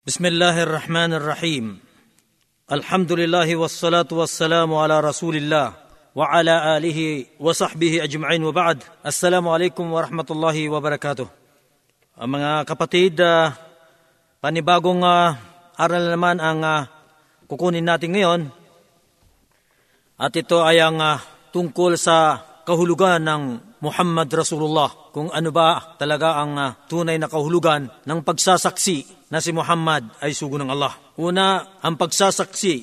بسم الله الرحمن الرحيم الحمد لله والصلاة والسلام على رسول الله وعلى آله وصحبه أجمعين وبعد السلام عليكم ورحمة الله وبركاته Ang mga kapatid, ah, panibagong ah, aral na naman ang ah, kukunin natin ngayon at ito ay ang ah, tungkol sa kahulugan ng Muhammad Rasulullah. Kung ano ba talaga ang ah, tunay na kahulugan ng pagsasaksi na si Muhammad ay sugo ng Allah. Una, ang pagsasaksi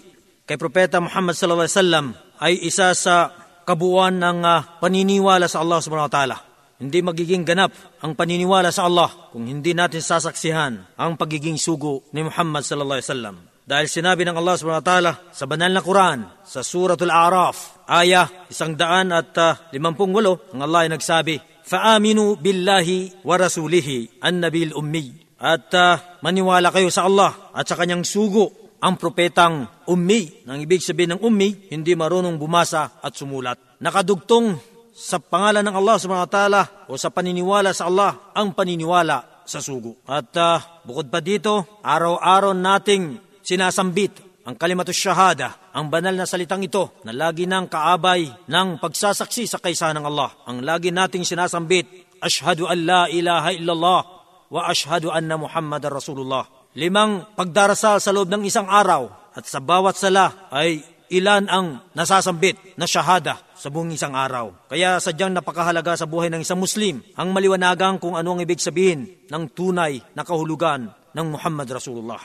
kay Propeta Muhammad sallallahu alaihi wasallam ay isa sa kabuuan ng ah, paniniwala sa Allah subhanahu wa ta'ala. Hindi magiging ganap ang paniniwala sa Allah kung hindi natin sasaksihan ang pagiging sugo ni Muhammad sallallahu alaihi wasallam. Dahil sinabi ng Allah subhanahu wa ta'ala sa banal na Quran, sa Suratul A'raf, aya isang daan at uh, limampung walo, ang Allah ay nagsabi, فَآمِنُوا بِاللَّهِ وَرَسُولِهِ النَّبِيل ummi at uh, maniwala kayo sa Allah at sa kanyang sugo, ang propetang ummi. Nang ibig sabihin ng ummi, hindi marunong bumasa at sumulat. Nakadugtong sa pangalan ng Allah subhanahu wa ta'ala o sa paniniwala sa Allah ang paniniwala sa sugo. At uh, bukod pa dito, araw-araw nating sinasambit ang kalimatu shahada, ang banal na salitang ito na lagi nang kaabay ng pagsasaksi sa kaysa ng Allah. Ang lagi nating sinasambit, Ashhadu an la ilaha illallah wa ashhadu anna Muhammad Rasulullah. Limang pagdarasal sa loob ng isang araw at sa bawat sala ay ilan ang nasasambit na shahada sa buong isang araw. Kaya sadyang napakahalaga sa buhay ng isang Muslim ang maliwanagan kung ano ang ibig sabihin ng tunay na kahulugan ng Muhammad Rasulullah.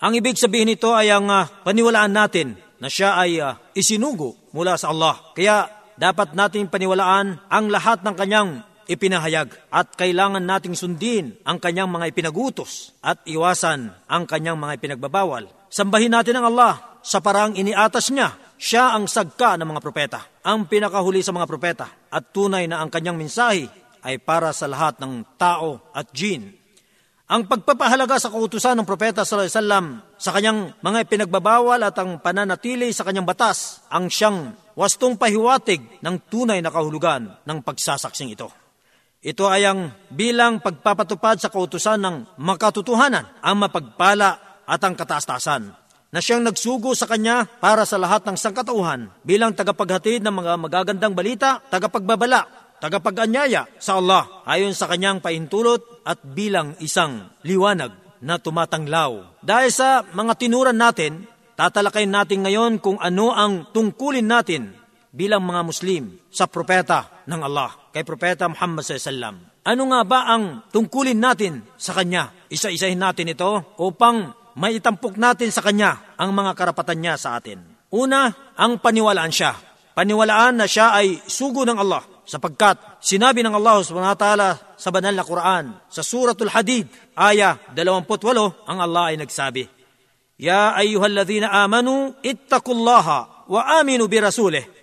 Ang ibig sabihin nito ay ang uh, paniwalaan natin na siya ay uh, isinugo mula sa Allah. Kaya dapat natin paniwalaan ang lahat ng kanyang ipinahayag at kailangan nating sundin ang kanyang mga ipinagutos at iwasan ang kanyang mga ipinagbabawal. Sambahin natin ang Allah sa parang iniatas niya. Siya ang sagka ng mga propeta, ang pinakahuli sa mga propeta at tunay na ang kanyang mensahe ay para sa lahat ng tao at jin ang pagpapahalaga sa kautusan ng propeta sallallahu alaihi wasallam sa kanyang mga pinagbabawal at ang pananatili sa kanyang batas ang siyang wastong pahiwatig ng tunay na kahulugan ng pagsasaksing ito. Ito ay ang bilang pagpapatupad sa kautusan ng makatutuhanan, ang mapagpala at ang kataas-taasan na siyang nagsugo sa kanya para sa lahat ng sangkatauhan bilang tagapaghatid ng mga magagandang balita, tagapagbabala tagapag-anyaya sa Allah ayon sa kanyang paintulot at bilang isang liwanag na tumatanglaw. Dahil sa mga tinuran natin, tatalakayin natin ngayon kung ano ang tungkulin natin bilang mga Muslim sa propeta ng Allah, kay propeta Muhammad SAW. Ano nga ba ang tungkulin natin sa kanya? Isa-isahin natin ito upang maitampok natin sa kanya ang mga karapatan niya sa atin. Una, ang paniwalaan siya. Paniwalaan na siya ay sugo ng Allah sapagkat sinabi ng Allah subhanahu wa ta'ala sa banal na Quran sa Suratul Hadid, aya 28, ang Allah ay nagsabi, Ya ayyuhalladhina amanu, ittaqullaha wa aminu bi rasulih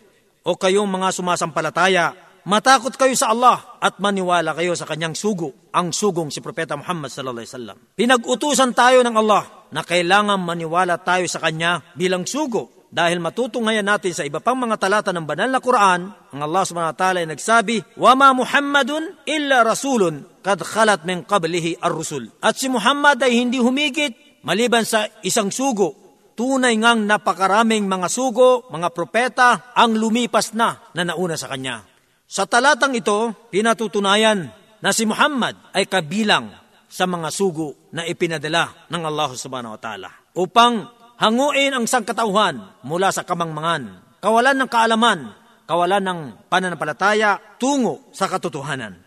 o kayong mga sumasampalataya, matakot kayo sa Allah at maniwala kayo sa kanyang sugo, ang sugong si Propeta Muhammad sallallahu alaihi wasallam. Pinag-utusan tayo ng Allah na kailangan maniwala tayo sa kanya bilang sugo dahil matutunghayan natin sa iba pang mga talata ng banal na Quran, ang Allah subhanahu wa ta'ala ay nagsabi, "Wa ma Muhammadun illa rasulun kad khalat min qablihi ar-rusul." At si Muhammad ay hindi humigit maliban sa isang sugo Tunay ngang napakaraming mga sugo, mga propeta, ang lumipas na na nauna sa kanya. Sa talatang ito, pinatutunayan na si Muhammad ay kabilang sa mga sugo na ipinadala ng Allah subhanahu wa ta'ala upang hanguin ang sangkatauhan mula sa kamangmangan, kawalan ng kaalaman, kawalan ng pananampalataya tungo sa katotohanan.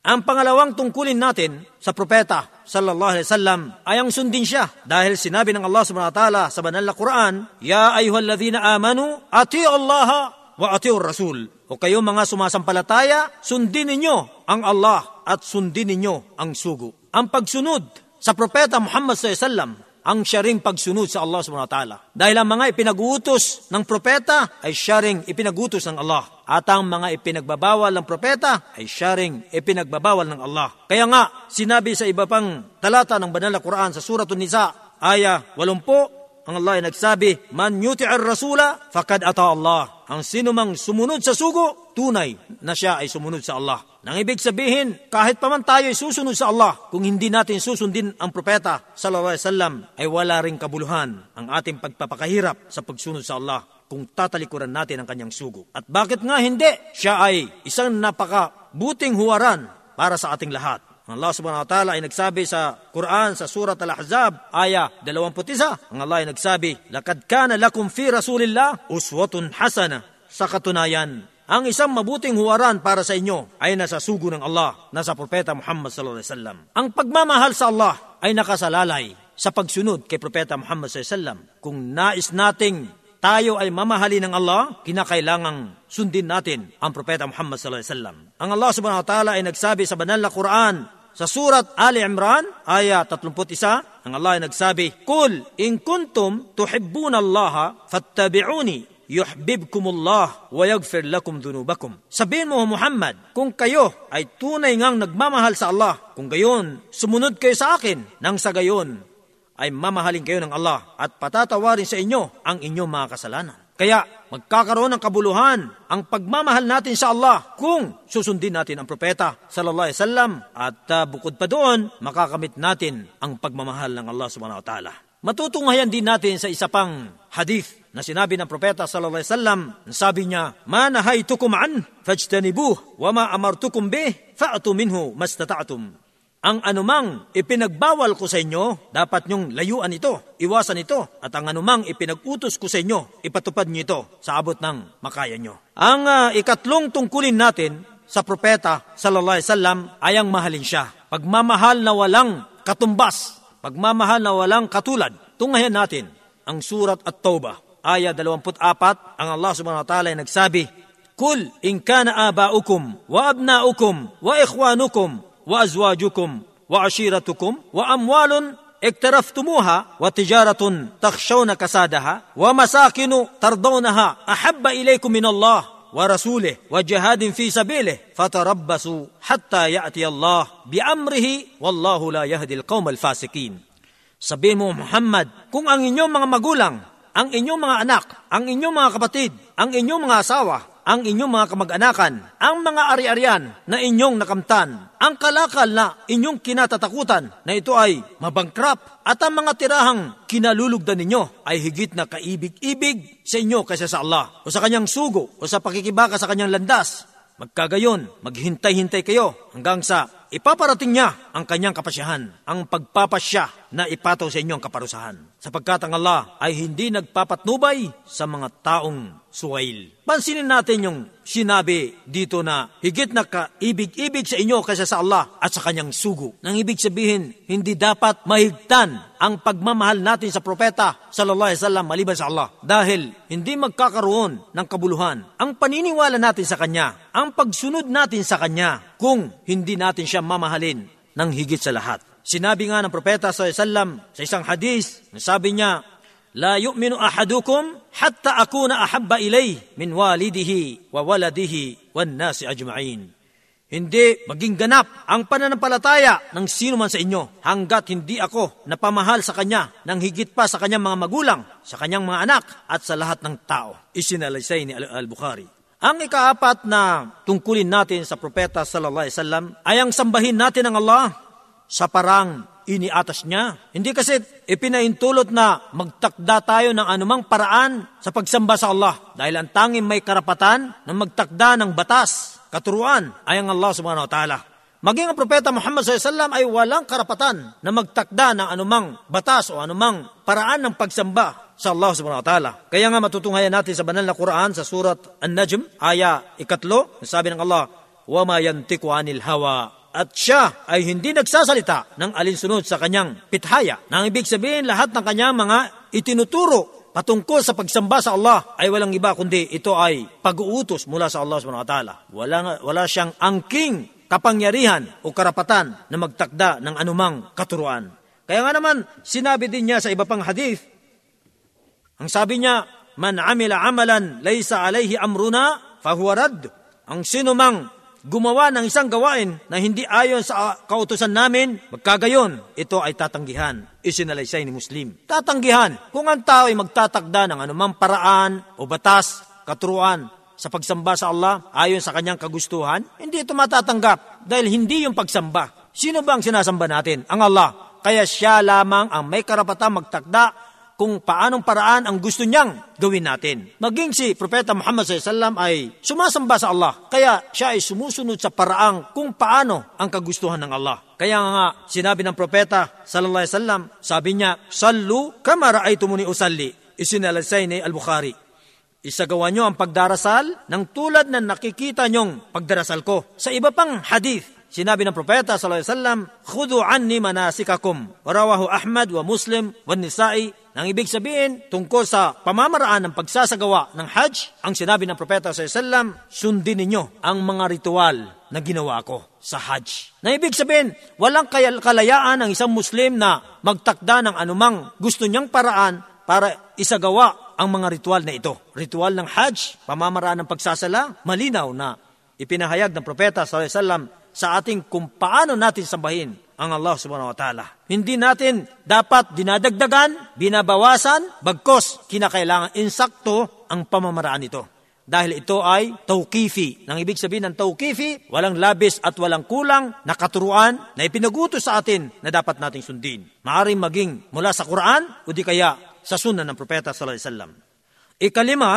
Ang pangalawang tungkulin natin sa propeta sallallahu alaihi wasallam ay ang sundin siya dahil sinabi ng Allah subhanahu wa ta'ala sa banal na Quran, Ya ayyuhalladhina amanu, ati'u Allah wa ati'u Rasul. O kayo mga sumasampalataya, sundin ninyo ang Allah at sundin ninyo ang sugo. Ang pagsunod sa propeta Muhammad sallallahu alaihi wasallam ang siya ring pagsunod sa Allah subhanahu wa ta'ala. Dahil ang mga ipinagutos ng propeta ay siya ring ipinagutos ng Allah. At ang mga ipinagbabawal ng propeta ay siya ring ipinagbabawal ng Allah. Kaya nga, sinabi sa iba pang talata ng banal na Quran sa Suratul Nisa, aya 80, ang Allah ay nagsabi, Man yuti'ar rasula, fakad ata Allah. Ang sino mang sumunod sa sugo, tunay na siya ay sumunod sa Allah. Nang ibig sabihin, kahit pa man tayo ay susunod sa Allah, kung hindi natin susundin ang propeta sallallahu alaihi wasallam, ay wala ring kabuluhan ang ating pagpapakahirap sa pagsunod sa Allah kung tatalikuran natin ang kanyang sugo. At bakit nga hindi? Siya ay isang napakabuting huwaran para sa ating lahat. Allah subhanahu wa ta'ala ay nagsabi sa Quran sa surat Al-Ahzab, aya 21. Ang Allah ay nagsabi, Lakad kana lakum fi Rasulillah uswatun hasana. Sa katunayan, ang isang mabuting huwaran para sa inyo ay nasa sugo ng Allah, nasa Propeta Muhammad sallallahu alaihi wasallam. Ang pagmamahal sa Allah ay nakasalalay sa pagsunod kay Propeta Muhammad sallallahu alaihi wasallam. Kung nais nating tayo ay mamahali ng Allah, kinakailangang sundin natin ang Propeta Muhammad sallallahu alaihi wasallam. Ang Allah subhanahu wa ta'ala ay nagsabi sa banal na Quran sa surat Ali Imran, aya 31, ang Allah ay nagsabi, Kul, in kuntum tuhibbuna Allah, fattabi'uni, yuhibbukumullah wa yaghfir lakum dhunubakum. Sabihin mo Muhammad, kung kayo ay tunay ngang nagmamahal sa Allah, kung gayon, sumunod kayo sa akin, nang sa gayon ay mamahalin kayo ng Allah at patatawarin sa inyo ang inyong mga kasalanan. Kaya magkakaroon ng kabuluhan ang pagmamahal natin sa Allah kung susundin natin ang propeta sallallahu alaihi wasallam at uh, bukod pa doon makakamit natin ang pagmamahal ng Allah subhanahu wa ta'ala. Matutunghayan din natin sa isa pang hadith na sinabi ng propeta sallallahu alaihi wasallam, sabi niya, "Ma nahaytukum an fajtanibuh wa ma amartukum bih fa'tu minhu mastata'tum." Ang anumang ipinagbawal ko sa inyo, dapat nyong layuan ito, iwasan ito. At ang anumang ipinag-utos ko sa inyo, ipatupad nyo ito sa abot ng makaya nyo. Ang uh, ikatlong tungkulin natin sa propeta sallallahu alaihi wasallam ay ang mahalin siya. Pagmamahal na walang katumbas, pagmamahal na walang katulad. Tunghayan natin ang surat at Tawbah, aya 24, ang Allah subhanahu wa ta'ala ay nagsabi, Kul in kana abaukum wa abnaukum wa ikhwanukum وأزواجكم وعشيرتكم وأموال اقترفتموها وتجارة تخشون كسادها ومساكن ترضونها أحب اليكم من الله ورسوله وجهاد في سبيله فتربصوا حتى يأتي الله بأمره والله لا يهدي القوم الفاسقين. Sabihin mo, Muhammad, kung ang inyong mga magulang, ang inyong mga anak, ang inyong mga kapatid, ang inyong mga asawa, ang inyong mga kamag-anakan, ang mga ari-arian na inyong nakamtan, ang kalakal na inyong kinatatakutan na ito ay mabangkrap at ang mga tirahang kinalulugdan ninyo ay higit na kaibig-ibig sa inyo kaysa sa Allah o sa kanyang sugo o sa pakikibaka sa kanyang landas. Magkagayon, maghintay-hintay kayo hanggang sa ipaparating niya ang kanyang kapasyahan, ang pagpapasya na ipataw sa inyong kaparusahan. Sapagkat ang Allah ay hindi nagpapatnubay sa mga taong suwail. Pansinin natin yung sinabi dito na higit na kaibig-ibig sa inyo kaysa sa Allah at sa kanyang sugo. Nang ibig sabihin, hindi dapat mahigtan ang pagmamahal natin sa propeta sallallahu alaihi wasallam maliban sa Allah dahil hindi magkakaroon ng kabuluhan ang paniniwala natin sa kanya, ang pagsunod natin sa kanya kung hindi natin siya mamahalin ng higit sa lahat. Sinabi nga ng propeta sallallahu alaihi wasallam sa isang hadis, sabi niya, لا يؤمن أحدكم حتى أكون أحب إليه من والده وولده والناس أجمعين. Hindi maging ganap ang pananampalataya ng sino man sa inyo hanggat hindi ako napamahal sa kanya nang higit pa sa kanyang mga magulang, sa kanyang mga anak at sa lahat ng tao. Isinalaysay ni Al-Bukhari. Ang ikaapat na tungkulin natin sa propeta sallallahu alaihi wasallam ay ang sambahin natin ang Allah sa parang iniatas niya. Hindi kasi ipinaintulot na magtakda tayo ng anumang paraan sa pagsamba sa Allah. Dahil ang tanging may karapatan na magtakda ng batas, katuruan, ay ang Allah subhanahu wa ta'ala. Maging ang propeta Muhammad SAW ay walang karapatan na magtakda ng anumang batas o anumang paraan ng pagsamba sa Allah subhanahu wa ta'ala. Kaya nga matutunghayan natin sa banal na Quran sa surat An-Najm, aya ikatlo, sabi ng Allah, وَمَا يَنْتِقُ عَنِ الْهَوَىٰ at siya ay hindi nagsasalita ng alinsunod sa kanyang pithaya. Nang ibig sabihin lahat ng kanyang mga itinuturo patungkol sa pagsamba sa Allah ay walang iba kundi ito ay pag-uutos mula sa Allah subhanahu wa ta'ala. Wala, wala siyang angking kapangyarihan o karapatan na magtakda ng anumang katuruan. Kaya nga naman, sinabi din niya sa iba pang hadith, ang sabi niya, Man amila amalan laysa alayhi amruna fahuwa rad. Ang sino mang gumawa ng isang gawain na hindi ayon sa kautusan namin, magkagayon, ito ay tatanggihan. Isinalaysay ni Muslim. Tatanggihan kung ang tao ay magtatakda ng anumang paraan o batas katuruan sa pagsamba sa Allah ayon sa kanyang kagustuhan, hindi ito matatanggap dahil hindi yung pagsamba. Sino ba ang sinasamba natin? Ang Allah. Kaya siya lamang ang may karapatang magtakda kung paanong paraan ang gusto niyang gawin natin. Maging si Propeta Muhammad SAW ay sumasamba sa Allah. Kaya siya ay sumusunod sa paraang kung paano ang kagustuhan ng Allah. Kaya nga sinabi ng Propeta Sallallahu Alaihi Wasallam, sabi niya, Sallu kama ra'aytumuni usalli. Isinalaysay ni Al-Bukhari. Isagawa nyo ang pagdarasal ng tulad na nakikita nyong pagdarasal ko. Sa iba pang hadith, sinabi ng propeta sallallahu alaihi wasallam, "Khudu anni manasikakum." Rawahu Ahmad wa Muslim wa Nisa'i. Nang ibig sabihin, tungkol sa pamamaraan ng pagsasagawa ng Hajj, ang sinabi ng propeta sallallahu alaihi wasallam, sundin ninyo ang mga ritual na ginawa ko sa Hajj. Na ibig sabihin, walang kalayaan ng isang Muslim na magtakda ng anumang gusto niyang paraan para isagawa ang mga ritual na ito. Ritual ng Hajj, pamamaraan ng pagsasala, malinaw na ipinahayag ng propeta sallallahu sa ating kung paano natin sambahin ang Allah subhanahu wa ta'ala. Hindi natin dapat dinadagdagan, binabawasan, bagkos kinakailangan insakto ang pamamaraan nito. Dahil ito ay tawkifi. Nang ibig sabihin ng tawkifi, walang labis at walang kulang na katuruan na ipinagutos sa atin na dapat nating sundin. Maaring maging mula sa Quran o di kaya sa sunan ng Propeta sallallahu alaihi wasallam. Ikalima,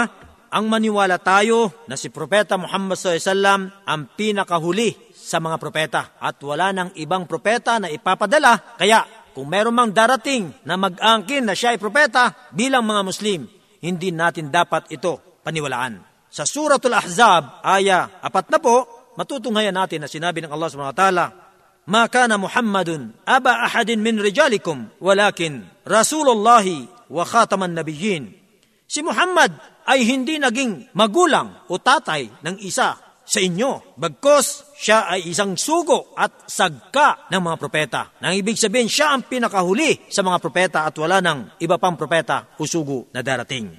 ang maniwala tayo na si Propeta Muhammad wasallam ang pinakahuli sa mga propeta at wala ng ibang propeta na ipapadala kaya kung meron mang darating na mag-angkin na siya ay propeta bilang mga Muslim, hindi natin dapat ito paniwalaan. Sa Suratul Ahzab, aya apat na po, matutunghayan natin na sinabi ng Allah subhanahu wa ta'ala, Ma kana Muhammadun aba ahadin min rijalikum, walakin Rasulullahi wa khataman nabiyin. Si Muhammad ay hindi naging magulang o tatay ng isa sa inyo. Bagkos siya ay isang sugo at sagka ng mga propeta. Nang ibig sabihin, siya ang pinakahuli sa mga propeta at wala ng iba pang propeta o sugo na darating.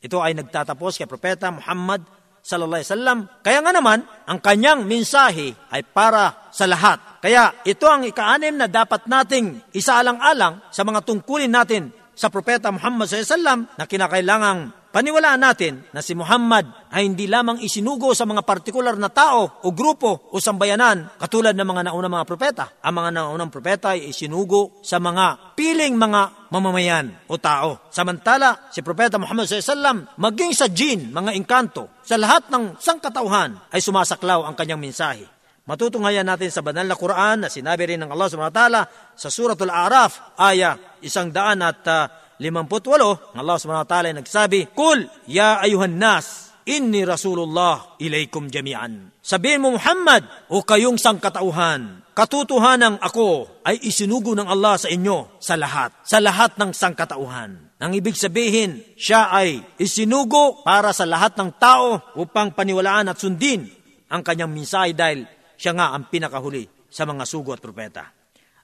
Ito ay nagtatapos kay propeta Muhammad sallallahu alaihi wasallam. Kaya nga naman, ang kanyang mensahe ay para sa lahat. Kaya ito ang ikaanim na dapat nating isaalang-alang sa mga tungkulin natin sa propeta Muhammad SAW na kinakailangang paniwalaan natin na si Muhammad ay hindi lamang isinugo sa mga partikular na tao o grupo o sambayanan katulad ng mga naunang mga propeta. Ang mga naunang propeta ay isinugo sa mga piling mga mamamayan o tao. Samantala, si propeta Muhammad SAW maging sa jin, mga engkanto, sa lahat ng sangkatauhan ay sumasaklaw ang kanyang mensahe. Matutunghayan natin sa banal na Quran na sinabi rin ng Allah subhanahu wa ta'ala sa suratul Araf, aya isang daan at uh, limamput walo, Allah subhanahu wa ta'ala ay nagsabi, Kul, ya ayuhan nas, inni Rasulullah ilaykum jami'an. Sabihin mo Muhammad, o kayong sangkatauhan, katutuhanang ako ay isinugo ng Allah sa inyo sa lahat, sa lahat ng sangkatauhan. Nang ibig sabihin, siya ay isinugo para sa lahat ng tao upang paniwalaan at sundin ang kanyang minsay dahil siya nga ang pinakahuli sa mga sugo at propeta.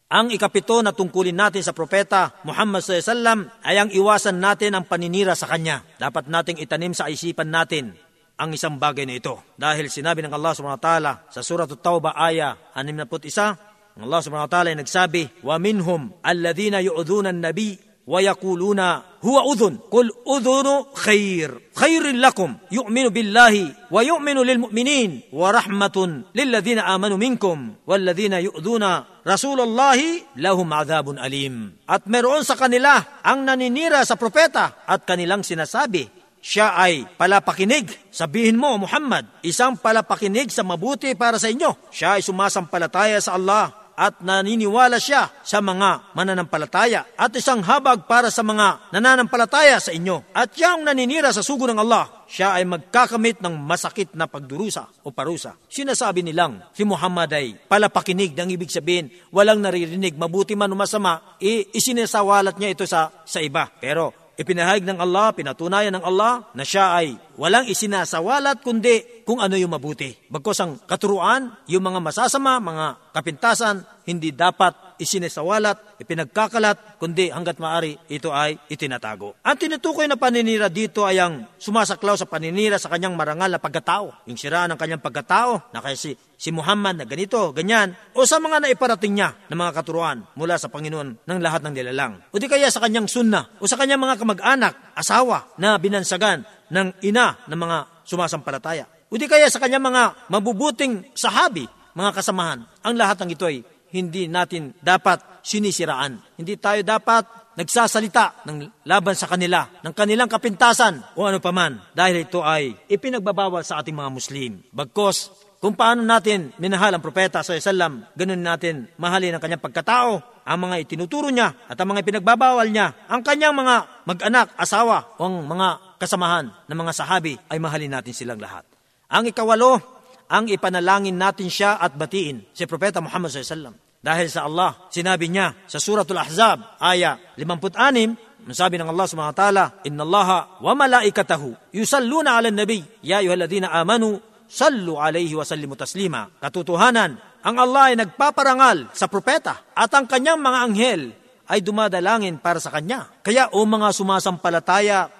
Ang ikapito na tungkulin natin sa propeta Muhammad SAW ay ang iwasan natin ang paninira sa kanya. Dapat nating itanim sa isipan natin ang isang bagay na ito. Dahil sinabi ng Allah subhanahu wa ta'ala sa surat at-Tawbah aya 61, Allah subhanahu wa ta'ala ay nagsabi, "Wa minhum alladhina yu'dhuna an-nabi ويقولون هو أذن قل أذن خير خير لكم يؤمن بالله ويؤمن للمؤمنين ورحمة للذين آمنوا منكم والذين يؤذون رسول الله lahum adhabun alim. At meron sa kanila ang naninira sa propeta at kanilang sinasabi, siya ay palapakinig. Sabihin mo, Muhammad, isang palapakinig sa mabuti para sa inyo. Siya ay sumasampalataya sa Allah at naniniwala siya sa mga mananampalataya at isang habag para sa mga nananampalataya sa inyo. At siyang naninira sa sugo ng Allah, siya ay magkakamit ng masakit na pagdurusa o parusa. Sinasabi nilang si Muhammad ay palapakinig ng ibig sabihin, walang naririnig, mabuti man o masama, isinasawalat niya ito sa, sa iba. Pero Ipinahayag ng Allah, pinatunayan ng Allah na siya ay walang isinasawalat kundi kung ano yung mabuti. Bagkos ang katuruan, yung mga masasama, mga kapintasan, hindi dapat isinisawalat, ipinagkakalat, kundi hanggat maaari ito ay itinatago. Ang tinutukoy na paninira dito ay ang sumasaklaw sa paninira sa kanyang marangal na pagkatao. Yung siraan ng kanyang pagkatao na kaya si, si Muhammad na ganito, ganyan, o sa mga naiparating niya ng mga katuruan mula sa Panginoon ng lahat ng nilalang. O di kaya sa kanyang sunna, o sa kanyang mga kamag-anak, asawa na binansagan ng ina ng mga sumasampalataya. O di kaya sa kanyang mga mabubuting sahabi, mga kasamahan. Ang lahat ng ito ay hindi natin dapat sinisiraan. Hindi tayo dapat nagsasalita ng laban sa kanila, ng kanilang kapintasan o ano paman, dahil ito ay ipinagbabawal sa ating mga Muslim. Bagkos, kung paano natin minahal ang propeta sa Islam, ganun natin mahalin ang kanyang pagkatao, ang mga itinuturo niya at ang mga ipinagbabawal niya, ang kanyang mga mag-anak, asawa o ang mga kasamahan ng mga sahabi ay mahalin natin silang lahat. Ang ikawalo, ang ipanalangin natin siya at batiin si Propeta Muhammad SAW. Dahil sa Allah, sinabi niya sa Suratul Ahzab, aya 56, sabi ng Allah subhanahu wa ta'ala, Inna Allah wa malaikatahu yusalluna ala nabi, ya ayuhalladhina amanu, sallu alayhi wa sallimu taslima. Katutuhanan, ang Allah ay nagpaparangal sa propeta at ang kanyang mga anghel ay dumadalangin para sa kanya. Kaya o mga sumasampalataya,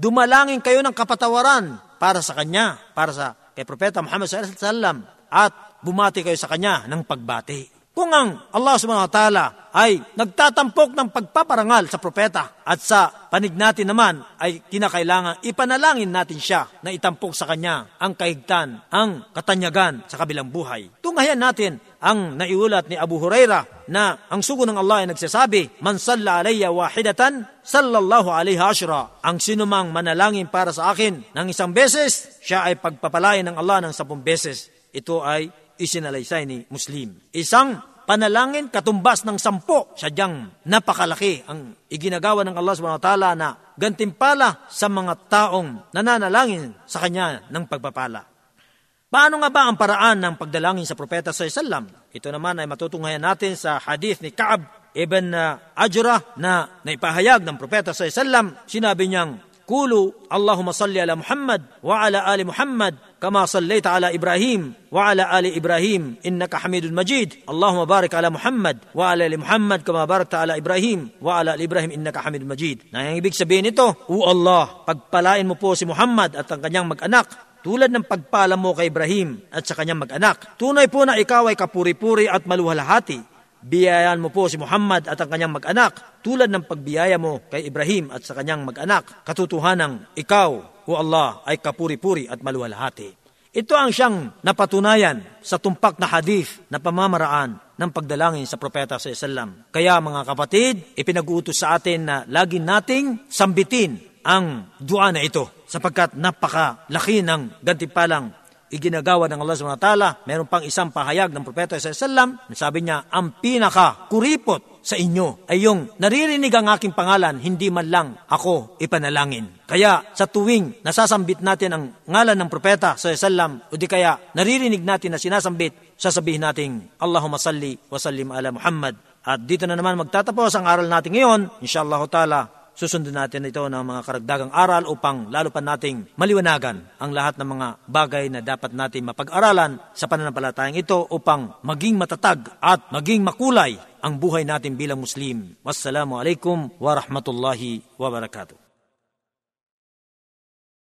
dumalangin kayo ng kapatawaran para sa kanya, para sa kay Propeta Muhammad sallallahu alaihi wasallam at bumati kayo sa kanya ng pagbati. Kung ang Allah subhanahu wa ta'ala ay nagtatampok ng pagpaparangal sa propeta at sa panig natin naman ay kinakailangan ipanalangin natin siya na itampok sa kanya ang kahigtan, ang katanyagan sa kabilang buhay. Tunghayan natin ang naiulat ni Abu Huraira na ang sugo ng Allah ay nagsasabi, Man salla alayya wahidatan, sallallahu alayhi ashra. Ang sinumang manalangin para sa akin ng isang beses, siya ay pagpapalain ng Allah ng sampung beses. Ito ay isinalaysay ni Muslim. Isang panalangin katumbas ng sampo. Sadyang napakalaki ang iginagawa ng Allah subhanahu wa ta'ala na gantimpala sa mga taong nananalangin sa Kanya ng pagpapala. Paano nga ba ang paraan ng pagdalangin sa propeta sa Islam? Ito naman ay matutunghayan natin sa hadith ni Ka'ab ibn Ajra na naipahayag ng propeta sa Islam. Sinabi niyang, Kulu Allahumma salli ala Muhammad wa ala ali Muhammad Ibrahim wa ala ali Ibrahim innaka Hamidun Majid. Allahumma barik ala Muhammad wa ala ali Muhammad kama barakta ala Ibrahim wa ala ali Ibrahim innaka Hamidun Majid. Na ang ibig sabihin nito, O Allah, pagpalain mo po si Muhammad at ang kanyang mag-anak tulad ng pagpala mo kay Ibrahim at sa kanyang mag-anak. Tunay po na ikaw ay kapuri-puri at maluhalhati Biyayaan mo po si Muhammad at ang kanyang mag-anak tulad ng pagbiyaya mo kay Ibrahim at sa kanyang mag-anak. Katutuhanang ikaw, o Allah, ay kapuri-puri at maluwalhati. Ito ang siyang napatunayan sa tumpak na hadith na pamamaraan ng pagdalangin sa propeta sa Islam. Kaya mga kapatid, ipinag-uutos sa atin na lagi nating sambitin ang dua na ito sapagkat napakalaki ng gantimpalang iginagawa ng Allah subhanahu wa ta'ala. Meron pang isang pahayag ng Propeta sa Islam, sabi niya, ang pinaka kuripot sa inyo ay yung naririnig ang aking pangalan, hindi man lang ako ipanalangin. Kaya sa tuwing nasasambit natin ang ngalan ng propeta sa Islam, o di kaya naririnig natin na sinasambit, sasabihin natin, Allahumma salli wa sallim ala Muhammad. At dito na naman magtatapos ang aral natin ngayon, inshallah ta'ala, susundin natin ito ng mga karagdagang aral upang lalo pa nating maliwanagan ang lahat ng mga bagay na dapat natin mapag-aralan sa pananampalatayang ito upang maging matatag at maging makulay ang buhay natin bilang Muslim. Wassalamu alaikum wa rahmatullahi wa barakatuh.